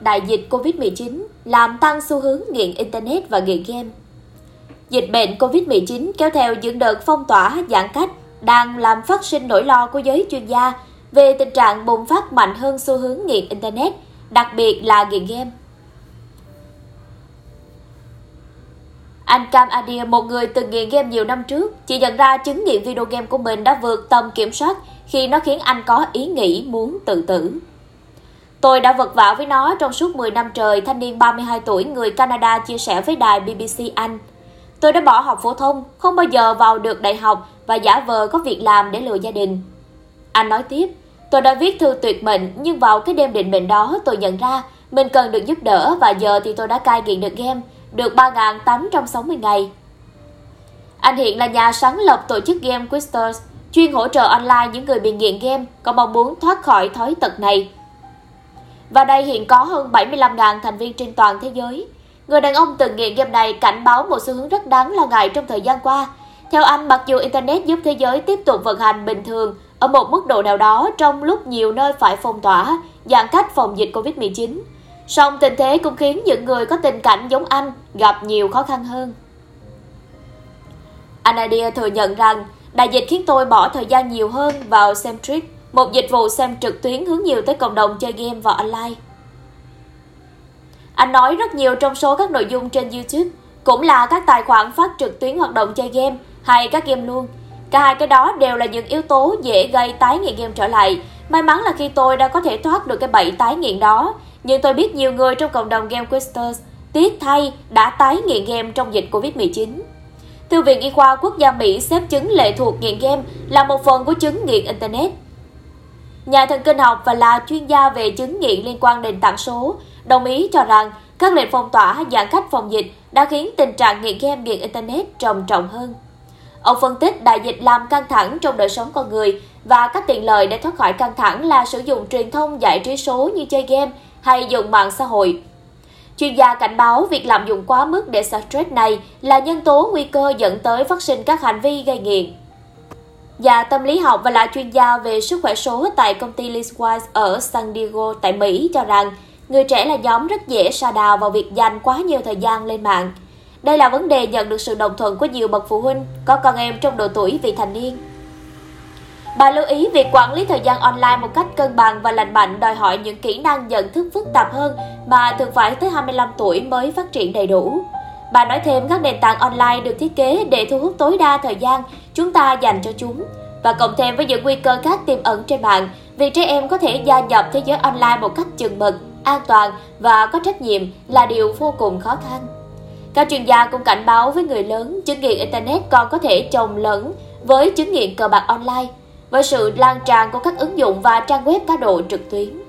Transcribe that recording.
đại dịch Covid-19 làm tăng xu hướng nghiện Internet và nghiện game. Dịch bệnh Covid-19 kéo theo những đợt phong tỏa, giãn cách đang làm phát sinh nỗi lo của giới chuyên gia về tình trạng bùng phát mạnh hơn xu hướng nghiện Internet, đặc biệt là nghiện game. Anh Cam Adia, một người từng nghiện game nhiều năm trước, chỉ nhận ra chứng nghiện video game của mình đã vượt tầm kiểm soát khi nó khiến anh có ý nghĩ muốn tự tử. Tôi đã vật vã với nó trong suốt 10 năm trời, thanh niên 32 tuổi người Canada chia sẻ với đài BBC Anh. Tôi đã bỏ học phổ thông, không bao giờ vào được đại học và giả vờ có việc làm để lừa gia đình. Anh nói tiếp, tôi đã viết thư tuyệt mệnh nhưng vào cái đêm định mệnh đó tôi nhận ra mình cần được giúp đỡ và giờ thì tôi đã cai nghiện được game, được 3.860 ngày. Anh hiện là nhà sáng lập tổ chức Game Quisters, chuyên hỗ trợ online những người bị nghiện game có mong muốn thoát khỏi thói tật này. Và đây hiện có hơn 75.000 thành viên trên toàn thế giới. Người đàn ông từng nghiện game này cảnh báo một xu hướng rất đáng lo ngại trong thời gian qua. Theo anh, mặc dù Internet giúp thế giới tiếp tục vận hành bình thường ở một mức độ nào đó trong lúc nhiều nơi phải phong tỏa, giãn cách phòng dịch Covid-19, song tình thế cũng khiến những người có tình cảnh giống anh gặp nhiều khó khăn hơn. Anadia thừa nhận rằng đại dịch khiến tôi bỏ thời gian nhiều hơn vào Semtrick, một dịch vụ xem trực tuyến hướng nhiều tới cộng đồng chơi game và online. Anh nói rất nhiều trong số các nội dung trên YouTube cũng là các tài khoản phát trực tuyến hoạt động chơi game hay các game luôn. Cả hai cái đó đều là những yếu tố dễ gây tái nghiện game trở lại. May mắn là khi tôi đã có thể thoát được cái bẫy tái nghiện đó, nhưng tôi biết nhiều người trong cộng đồng Game Questers tiếc thay đã tái nghiện game trong dịch Covid-19. Thư viện Y khoa Quốc gia Mỹ xếp chứng lệ thuộc nghiện game là một phần của chứng nghiện Internet. Nhà thần kinh học và là chuyên gia về chứng nghiện liên quan nền tảng số, đồng ý cho rằng các lệnh phong tỏa giãn cách phòng dịch đã khiến tình trạng nghiện game nghiện Internet trầm trọng hơn. Ông phân tích đại dịch làm căng thẳng trong đời sống con người và các tiện lợi để thoát khỏi căng thẳng là sử dụng truyền thông giải trí số như chơi game hay dùng mạng xã hội. Chuyên gia cảnh báo việc lạm dụng quá mức để stress này là nhân tố nguy cơ dẫn tới phát sinh các hành vi gây nghiện. Nhà tâm lý học và là chuyên gia về sức khỏe số tại công ty Leasewise ở San Diego, tại Mỹ, cho rằng người trẻ là nhóm rất dễ sa đào vào việc dành quá nhiều thời gian lên mạng. Đây là vấn đề nhận được sự đồng thuận của nhiều bậc phụ huynh, có con em trong độ tuổi vị thành niên. Bà lưu ý việc quản lý thời gian online một cách cân bằng và lành mạnh đòi hỏi những kỹ năng nhận thức phức tạp hơn mà thường phải tới 25 tuổi mới phát triển đầy đủ. Bà nói thêm các nền tảng online được thiết kế để thu hút tối đa thời gian chúng ta dành cho chúng và cộng thêm với những nguy cơ khác tiềm ẩn trên mạng, việc trẻ em có thể gia nhập thế giới online một cách chừng mực, an toàn và có trách nhiệm là điều vô cùng khó khăn. Các chuyên gia cũng cảnh báo với người lớn chứng nghiện Internet còn có thể chồng lẫn với chứng nghiện cờ bạc online với sự lan tràn của các ứng dụng và trang web cá độ trực tuyến.